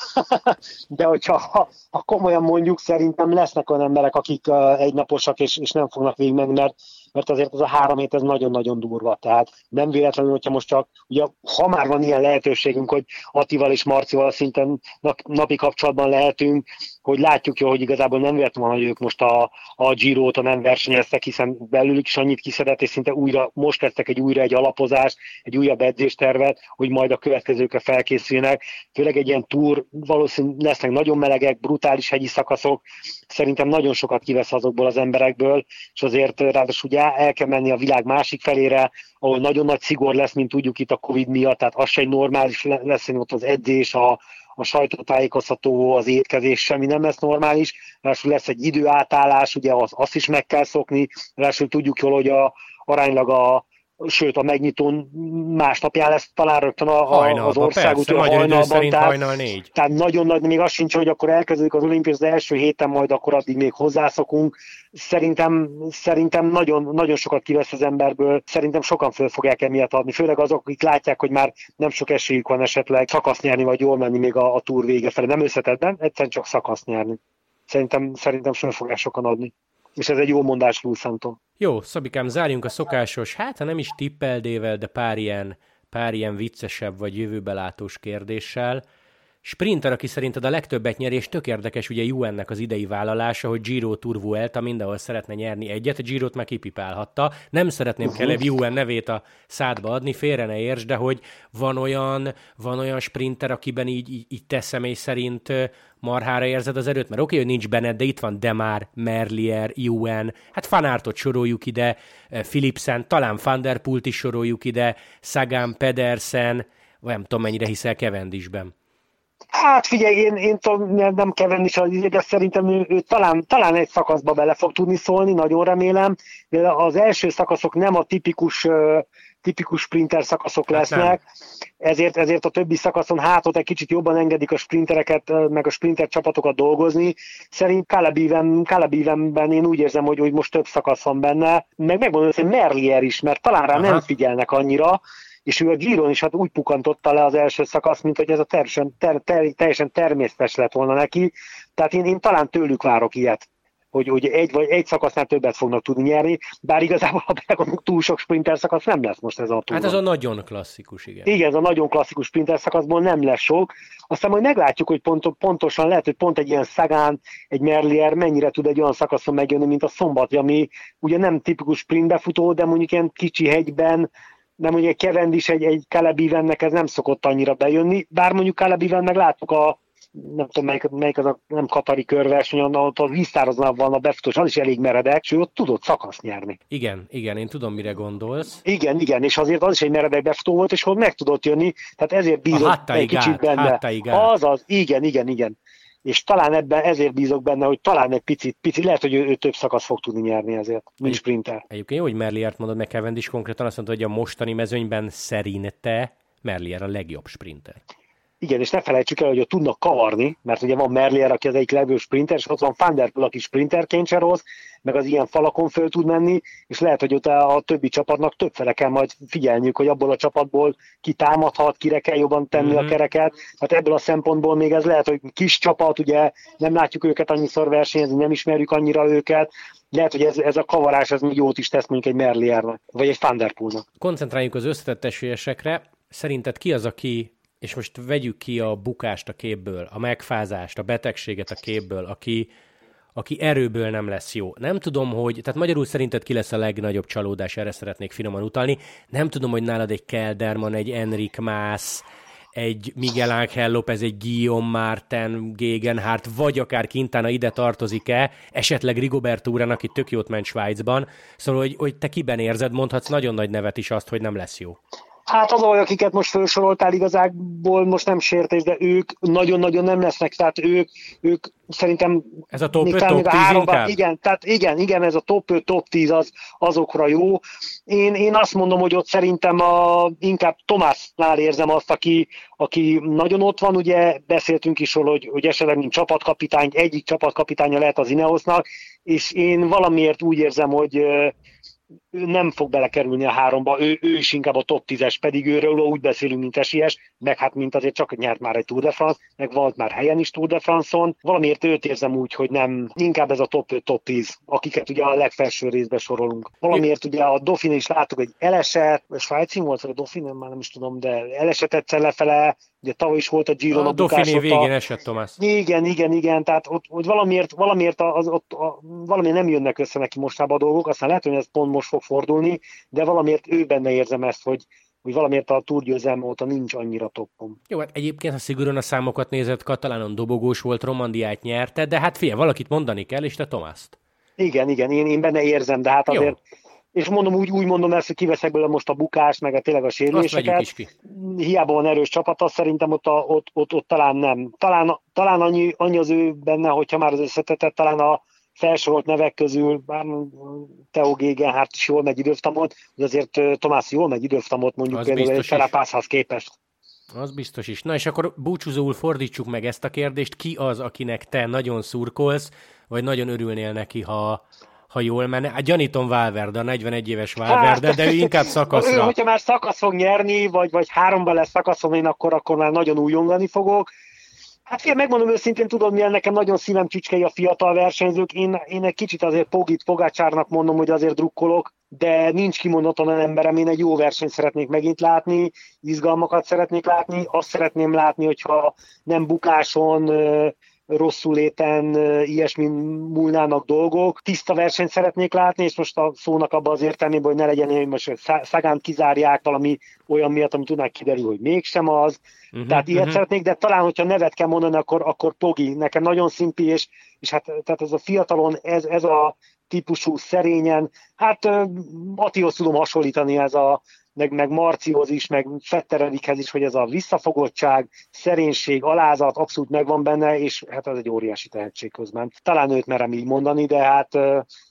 de hogyha ha, ha komolyan mondjuk, szerintem lesznek olyan emberek, akik egynaposak, és, és nem fognak végigmenni, mert mert azért az a három hét ez nagyon-nagyon durva. Tehát nem véletlenül, hogyha most csak, ugye, ha már van ilyen lehetőségünk, hogy Attival és Marcival szinten napi kapcsolatban lehetünk, hogy látjuk jó, hogy igazából nem véletlenül van, hogy ők most a, a Giro-t nem versenyeztek, hiszen belülük is annyit kiszedett, és szinte újra, most kezdtek egy újra egy alapozást, egy újabb edzéstervet, hogy majd a következőkre felkészülnek. Főleg egy ilyen túr, valószínűleg lesznek nagyon melegek, brutális hegyi szakaszok, szerintem nagyon sokat kivesz azokból az emberekből, és azért ráadásul ugye el kell menni a világ másik felére, ahol nagyon nagy szigor lesz, mint tudjuk itt a Covid miatt, tehát az se egy normális lesz, hogy ott az edzés, a, a sajtótájékoztató, az étkezés, semmi nem lesz normális, ráadásul lesz egy időátállás, ugye az, azt is meg kell szokni, ráadásul tudjuk jól, hogy a, aránylag a, sőt a megnyitón másnapján lesz talán rögtön a, Hajnalba, az országúton hajnalban. Tehát, hajnal négy. tehát nagyon nagy, még azt sincs, hogy akkor elkezdődik az olimpia az első héten, majd akkor addig még hozzászokunk. Szerintem, szerintem nagyon, nagyon sokat kivesz az emberből, szerintem sokan föl fogják emiatt adni, főleg azok, akik látják, hogy már nem sok esélyük van esetleg szakasz nyerni, vagy jól menni még a, a túr vége felé. Nem összetetben, egyszerűen csak szakasz nyerni. Szerintem, szerintem föl fogják sokan adni. És ez egy jó mondás Lúszántól. Jó, Szabikám, zárjunk a szokásos, hát ha nem is tippeldével, de pár ilyen, pár ilyen viccesebb vagy jövőbelátós kérdéssel. Sprinter, aki szerinted a legtöbbet nyer, és tök érdekes ugye UN-nek az idei vállalása, hogy Giro Tour Vuelta mindenhol szeretne nyerni egyet, a Girot meg kipipálhatta. Nem szeretném uh-huh. Kelev UN nevét a szádba adni, félre ne érts, de hogy van olyan, van olyan sprinter, akiben így, így, így te személy szerint marhára érzed az erőt, mert oké, okay, hogy nincs benned, de itt van Demar, Merlier, UN, hát Fanártot soroljuk ide, Philipsen, talán Van Der Pult is soroljuk ide, Sagan, Pedersen, vagy nem tudom mennyire hiszel Kevendisben. Hát figyelj, én, én tudom, nem kell venni de szerintem ő, ő talán, talán egy szakaszba bele fog tudni szólni, nagyon remélem. De az első szakaszok nem a tipikus tipikus sprinter szakaszok hát lesznek, hát ezért, ezért a többi szakaszon hát ott egy kicsit jobban engedik a sprintereket, meg a sprinter csapatokat dolgozni. Szerint Calebívenben én úgy érzem, hogy, hogy most több szakasz van benne, meg megmondom, hogy Merlier is, mert talán rá Aha. nem figyelnek annyira, és ő a Giron is hát úgy pukantotta le az első szakasz, mint hogy ez a teljesen, ter, ter, teljesen természetes lett volna neki. Tehát én, én talán tőlük várok ilyet hogy, hogy egy vagy egy szakasznál többet fognak tudni nyerni, bár igazából ha belegondolunk, túl sok sprinter szakasz nem lesz most ez a túl. Hát ez a nagyon klasszikus, igen. Igen, ez a nagyon klasszikus sprinter szakaszból nem lesz sok. Aztán majd meglátjuk, hogy pont, pontosan lehet, hogy pont egy ilyen Szagán, egy Merlier mennyire tud egy olyan szakaszon megjönni, mint a szombat, ami ugye nem tipikus sprintbefutó, de mondjuk ilyen kicsi hegyben, mondjuk egy Kevend egy, egy Celebivennek ez nem szokott annyira bejönni, bár mondjuk Celebiven meg láttuk a nem tudom melyik, melyik az a nem katari körverseny, ott a víztároznál van a befutós, az is elég meredek, és ő ott tudott szakasz nyerni. Igen, igen, én tudom, mire gondolsz. Igen, igen, és azért az is egy meredek befutó volt, és hogy meg tudott jönni, tehát ezért bízok egy kicsit benne. Az az, igen, igen, igen és talán ebben ezért bízok benne, hogy talán egy picit, picit lehet, hogy ő, ő több szakasz fog tudni nyerni ezért, mint sprinter. Egyébként jó, hogy Merliert mondod, meg is konkrétan azt mondta, hogy a mostani mezőnyben szerinte Merlier a legjobb sprinter. Igen, és ne felejtsük el, hogy ott tudnak kavarni, mert ugye van Merlier, aki az egyik legjobb sprinter, és ott van Van Der Poel, aki sprinterként se rossz, meg az ilyen falakon föl tud menni, és lehet, hogy ott a, többi csapatnak többfele kell majd figyelniük, hogy abból a csapatból ki támadhat, kire kell jobban tenni mm-hmm. a mhm. kereket. Hát ebből a szempontból még ez lehet, hogy kis csapat, ugye nem látjuk őket annyiszor versenyezni, nem ismerjük annyira őket, lehet, hogy ez, ez a kavarás ez még jót is tesz mondjuk egy Merliernek, vagy egy Van Der Poelnak. Koncentráljunk az összetett esélyekre. Szerinted ki az, aki és most vegyük ki a bukást a képből, a megfázást, a betegséget a képből, aki, aki erőből nem lesz jó. Nem tudom, hogy, tehát magyarul szerinted ki lesz a legnagyobb csalódás, erre szeretnék finoman utalni. Nem tudom, hogy nálad egy Kelderman, egy Enrik Mász, egy Miguel Ángel López, egy Guillaume Martin, Gegenhardt, vagy akár Quintana ide tartozik-e, esetleg Rigoberto Urán, aki tök jót ment Svájcban. Szóval, hogy, hogy te kiben érzed, mondhatsz nagyon nagy nevet is azt, hogy nem lesz jó. Hát az, akiket most felsoroltál igazából most nem sértés, de ők nagyon-nagyon nem lesznek, tehát ők, ők szerintem... Ez a top 5, top 10 háromban, Igen, tehát igen, igen, ez a top 5, top 10 az, azokra jó. Én, én azt mondom, hogy ott szerintem a, inkább Tomásnál érzem azt, aki, aki nagyon ott van, ugye beszéltünk is róla, hogy, hogy esetleg mint csapatkapitány, egyik csapatkapitánya lehet az Ineosnak, és én valamiért úgy érzem, hogy ő nem fog belekerülni a háromba, ő, ő is inkább a top 10-es, pedig őről úgy beszélünk, mint esélyes, meg hát mint azért csak nyert már egy Tour de France, meg volt már helyen is Tour de France-on. Valamiért őt érzem úgy, hogy nem, inkább ez a top 5, top 10, akiket ugye a legfelső részbe sorolunk. Valamiért ugye a Dauphin is láttuk, hogy elesett, a Svájci volt, a Dauphin, már nem is tudom, de elesett egyszer lefele, Ugye tavaly is volt a Giro a, a Dauphiné végén esett, Tomás. Igen, igen, igen, tehát ott, hogy valamiért, valamiért az, ott, a, valami nem jönnek össze neki mostában a dolgok, aztán lehet, hogy ez pont most fog fordulni, de valamiért ő benne érzem ezt, hogy, hogy valamiért a túrgyőzelme óta nincs annyira toppom. Jó, hát egyébként, ha szigorúan a számokat nézett, Katalánon dobogós volt, Romandiát nyerte, de hát figyelj, valakit mondani kell, és te Tomászt. Igen, igen, én, én benne érzem, de hát azért Jó és mondom úgy, úgy mondom ezt, hogy kiveszek belőle most a bukást, meg a tényleg a sérüléseket. Is ki. Hiába van erős csapata, szerintem ott, a, ott, ott, ott, talán nem. Talán, talán annyi, annyi az ő benne, hogyha már az összetetett, talán a felsorolt nevek közül, bár Teo Gegenhardt is jól megy időftamot, de azért Tomás jól megy időftamot mondjuk például egy Ferapászhoz képest. Az biztos is. Na és akkor búcsúzóul fordítsuk meg ezt a kérdést. Ki az, akinek te nagyon szurkolsz, vagy nagyon örülnél neki, ha, ha jól menne. Hát gyanítom Valverde, a 41 éves Valverde, hát, de ő inkább szakaszra. Ő, hogyha már szakasz fog nyerni, vagy, vagy háromban lesz szakaszom én, akkor, akkor már nagyon újongani fogok. Hát fél, megmondom őszintén, tudod, milyen nekem nagyon szívem csücskei a fiatal versenyzők. Én, én egy kicsit azért Pogit, Pogácsárnak mondom, hogy azért drukkolok, de nincs kimondottan emberem, én egy jó versenyt szeretnék megint látni, izgalmakat szeretnék látni, azt szeretném látni, hogyha nem bukáson, rosszul léten, ilyesmi múlnának dolgok. Tiszta versenyt szeretnék látni, és most a szónak abban az értelmében, hogy ne legyen, hogy most Szagánt kizárják valami olyan miatt, ami tudnák kiderül, hogy mégsem az. Uh-huh, Tehát ilyet uh-huh. szeretnék, de talán, hogyha nevet kell mondani, akkor, akkor Pogi. Nekem nagyon szimpi, és, és hát tehát ez a fiatalon, ez, ez a típusú szerényen, hát Atihoz tudom hasonlítani ez a, meg, meg Marcihoz is, meg Fetteredikhez is, hogy ez a visszafogottság, szerénység, alázat abszolút megvan benne, és hát ez egy óriási tehetség közben. Talán őt merem így mondani, de hát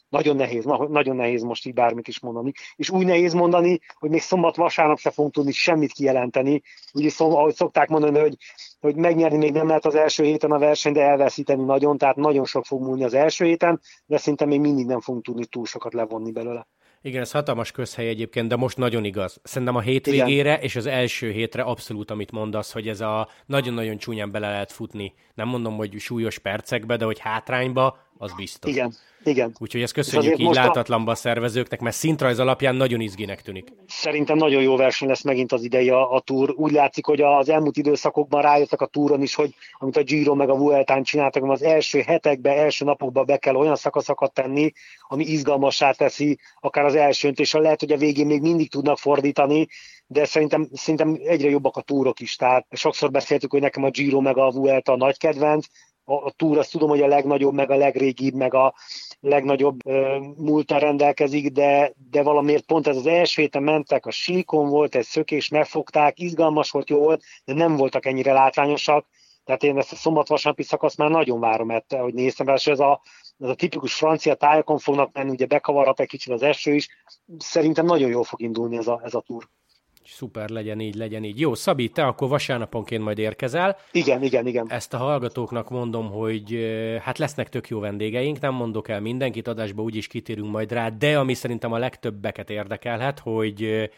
nagyon nehéz, nagyon nehéz most így bármit is mondani. És úgy nehéz mondani, hogy még szombat, vasárnap se fogunk tudni semmit kijelenteni. Ugye szó, ahogy szokták mondani, hogy, hogy megnyerni még nem lehet az első héten a verseny, de elveszíteni nagyon, tehát nagyon sok fog múlni az első héten, de szinte még mindig nem fogunk tudni túl sokat levonni belőle. Igen, ez hatalmas közhely egyébként, de most nagyon igaz. Szerintem a hétvégére Igen. és az első hétre abszolút, amit mondasz, hogy ez a nagyon-nagyon csúnyán bele lehet futni. Nem mondom, hogy súlyos percekbe, de hogy hátrányba, az biztos. Igen, igen. Úgyhogy ezt köszönjük így látatlanba a szervezőknek, mert szintrajz alapján nagyon izginek tűnik. Szerintem nagyon jó verseny lesz megint az idei a, a túr. Úgy látszik, hogy az elmúlt időszakokban rájöttek a túron is, hogy amit a Giro meg a Vueltán csináltak, az első hetekben, első napokban be kell olyan szakaszokat tenni, ami izgalmassá teszi, akár az első és lehet, hogy a végén még mindig tudnak fordítani, de szerintem, szerintem egyre jobbak a túrok is. Tehát sokszor beszéltük, hogy nekem a Giro meg a Vuelta a nagy kedvenc, a, a túr azt tudom, hogy a legnagyobb, meg a legrégibb, meg a legnagyobb uh, múlta rendelkezik, de, de valamiért pont ez az első héten mentek, a síkon volt egy szökés, megfogták, izgalmas volt, jó volt, de nem voltak ennyire látványosak, tehát én ezt a szombat-vasárnapi szakaszt már nagyon várom, mert hogy néztem és ez a, ez a tipikus francia tájakon fognak menni, ugye bekavarhat egy kicsit az eső is, szerintem nagyon jól fog indulni ez a, ez a túr. Szuper, legyen így, legyen így. Jó, Szabi, te akkor vasárnaponként majd érkezel. Igen, igen, igen. Ezt a hallgatóknak mondom, hogy hát lesznek tök jó vendégeink, nem mondok el mindenkit, adásba úgyis kitérünk majd rá, de ami szerintem a legtöbbeket érdekelhet, hogy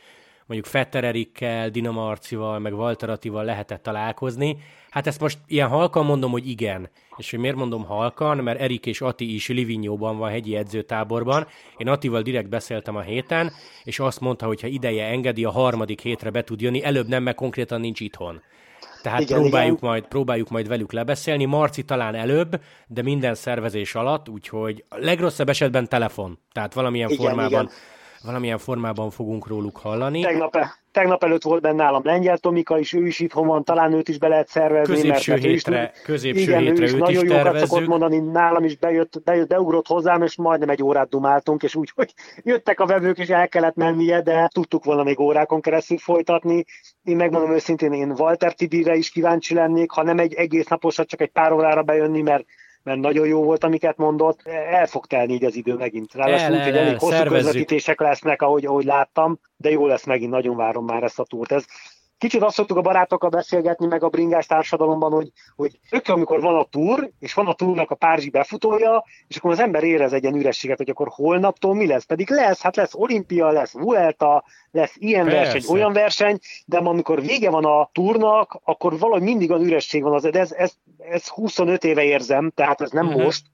mondjuk Fetter Erikkel, Dinamo Arcival, meg Walter Attival lehetett találkozni. Hát ezt most ilyen halkan mondom, hogy igen. És hogy miért mondom halkan? Mert Erik és Ati is Livinyóban van, hegyi edzőtáborban. Én Atival direkt beszéltem a héten, és azt mondta, hogy ha ideje engedi, a harmadik hétre be tud jönni. Előbb nem, mert konkrétan nincs itthon. Tehát igen, próbáljuk, igen. Majd, próbáljuk majd velük lebeszélni. Marci talán előbb, de minden szervezés alatt, úgyhogy a legrosszabb esetben telefon. Tehát valamilyen igen, formában igen valamilyen formában fogunk róluk hallani. Tegnap, tegnap előtt volt benne nálam Lengyel Tomika is, ő is itthon van, talán őt is be lehet szervezni. Középső mert, hétre, is, középső igen, hétre ő is őt nagyon is jókat szokott mondani, nálam is bejött, bejött, beugrott hozzám, és majdnem egy órát dumáltunk, és úgy, hogy jöttek a vevők, és el kellett mennie, de tudtuk volna még órákon keresztül folytatni. Én megmondom őszintén, én Walter Tibire is kíváncsi lennék, ha nem egy egész naposat, csak egy pár órára bejönni, mert mert nagyon jó volt, amiket mondott. El fog telni így az idő megint. Ráadásul úgy, hogy elég hosszú szervezzük. közvetítések lesznek, ahogy, ahogy láttam, de jó lesz megint, nagyon várom már ezt a túrt. Ez, Kicsit azt szoktuk a barátokkal beszélgetni, meg a bringás társadalomban, hogy, hogy tök, amikor van a túr, és van a túrnak a párzsi befutója, és akkor az ember érez egy ilyen ürességet, hogy akkor holnaptól mi lesz. Pedig lesz, hát lesz olimpia, lesz Vuelta, lesz ilyen Persze. verseny, olyan verseny, de amikor vége van a túrnak, akkor valahogy mindig az üresség van. Az, de ez, ez, ez 25 éve érzem, tehát ez nem uh-huh. most.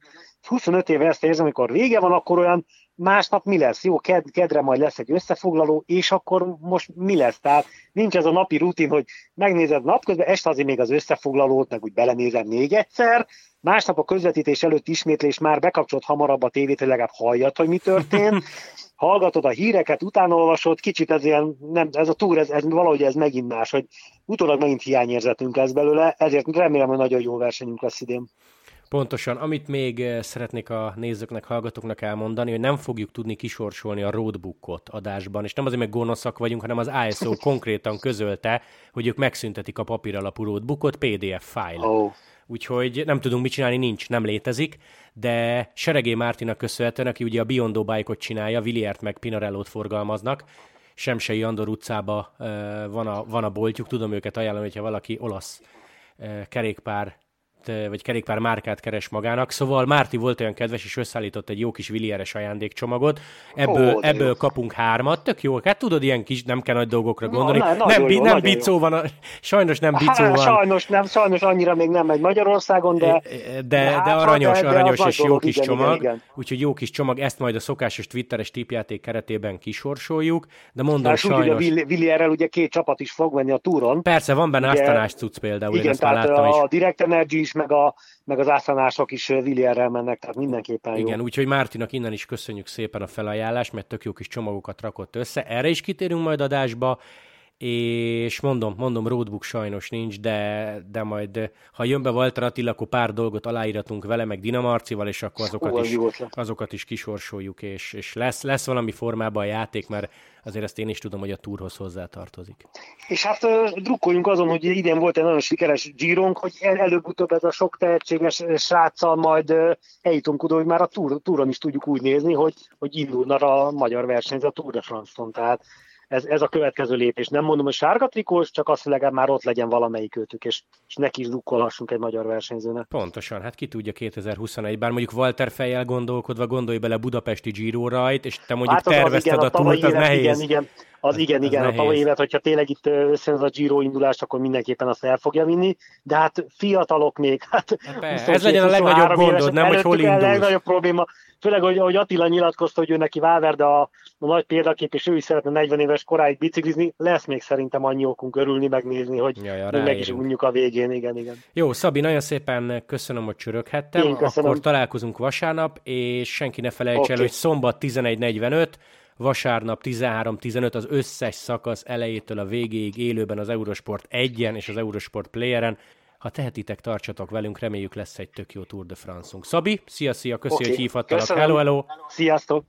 25 éve ezt érzem, amikor vége van, akkor olyan másnap mi lesz? Jó, ked, kedre majd lesz egy összefoglaló, és akkor most mi lesz? Tehát nincs ez a napi rutin, hogy megnézed napközben, este azért még az összefoglalót, meg úgy belenézed még egyszer, másnap a közvetítés előtt ismétlés már bekapcsolt hamarabb a tévét, hogy legalább halljad, hogy mi történt, hallgatod a híreket, utána olvasod, kicsit ez ilyen, nem, ez a túr, ez, ez valahogy ez megint más, hogy utólag megint hiányérzetünk lesz belőle, ezért remélem, hogy nagyon jó versenyünk lesz idén. Pontosan. Amit még eh, szeretnék a nézőknek, hallgatóknak elmondani, hogy nem fogjuk tudni kisorsolni a roadbookot adásban, és nem azért, mert gonoszak vagyunk, hanem az ISO konkrétan közölte, hogy ők megszüntetik a papír alapú roadbookot PDF file. Oh. Úgyhogy nem tudunk mit csinálni, nincs, nem létezik, de Seregé Mártinak köszönhetően, aki ugye a Biondo Bike-ot csinálja, Villiert meg Pinarellót forgalmaznak, Semsei Andor utcába uh, van, a, van a boltjuk, tudom őket ajánlani, hogyha valaki olasz uh, kerékpár vagy kerékpár márkát keres magának. Szóval Márti volt olyan kedves, és összeállított egy jó kis Villieres ajándékcsomagot. Ebből, Ó, ebből kapunk hármat, tök jó. Hát tudod, ilyen kis, nem kell nagy dolgokra gondolni. Na, nem, jó, nem bicó van, a, sajnos nem bicó van. Sajnos, nem, sajnos annyira még nem megy Magyarországon, de... De, de, de aranyos, de, aranyos de és jó kis igen, csomag. Igen, igen. Úgyhogy jó kis csomag, ezt majd a szokásos Twitteres tipjáték keretében kisorsoljuk, de mondom hát, sajnos... Ugye Villierrel ugye két csapat is fog venni a túron. Persze, van benne Asztanás cucc például, igen, én ezt tehát láttam a is. Direct Energy is, meg, a, meg az ászanások is Villierrel mennek, tehát mindenképpen jó. Igen, úgyhogy Mártinak innen is köszönjük szépen a felajánlást, mert tök jó kis csomagokat rakott össze. Erre is kitérünk majd adásba, és mondom, mondom, roadbook sajnos nincs, de, de majd, ha jön be Walter Attila, akkor pár dolgot aláíratunk vele, meg Dinamarcival, és akkor azokat, is, azokat is kisorsoljuk, és, és lesz, lesz valami formában a játék, mert azért ezt én is tudom, hogy a túrhoz hozzá tartozik. És hát drukkoljunk azon, hogy idén volt egy nagyon sikeres Gironk, hogy előbb-utóbb ez a sok tehetséges sráccal majd eljutunk oda, hogy már a túr, túron is tudjuk úgy nézni, hogy, hogy indulna a magyar versenyző a Tour de France-on. Tehát ez, ez a következő lépés. Nem mondom, hogy sárga trikós, csak azt, hogy legalább már ott legyen valamelyik őtük, és, és neki is dukkolhassunk egy magyar versenyzőnek. Pontosan, hát ki tudja 2021, bár mondjuk Walter fejjel gondolkodva, gondolj bele Budapesti Giro rajt, és te mondjuk hát az tervezted az, igen, a, a túrt, az nehéz. Igen, igen. Az igen, igen, a tavalyi évet, hogyha tényleg itt összejön a Giro indulás, akkor mindenképpen azt el fogja vinni, de hát fiatalok még, hát... hát ez legyen a legnagyobb gondod, nem, hogy hol indulsz. A legnagyobb probléma, főleg, hogy, hogy Attila nyilatkozta, hogy ő neki Valverde a, a nagy példakép, és ő is szeretne 40 éves koráig biciklizni, lesz még szerintem annyi okunk örülni, megnézni, hogy ja, meg is unjuk a végén, igen, igen. Jó, Szabi, nagyon szépen köszönöm, hogy csöröghettem, akkor találkozunk vasárnap, és senki ne felejts okay. el, hogy szombat 11.45, vasárnap 13-15 az összes szakasz elejétől a végéig élőben az Eurosport 1-en és az Eurosport Playeren. Ha tehetitek, tartsatok velünk, reméljük lesz egy tök jó Tour de France-unk. Szabi, szia, szia, köszi, okay. hogy hívhattalak. Hello, hello! Sziasztok!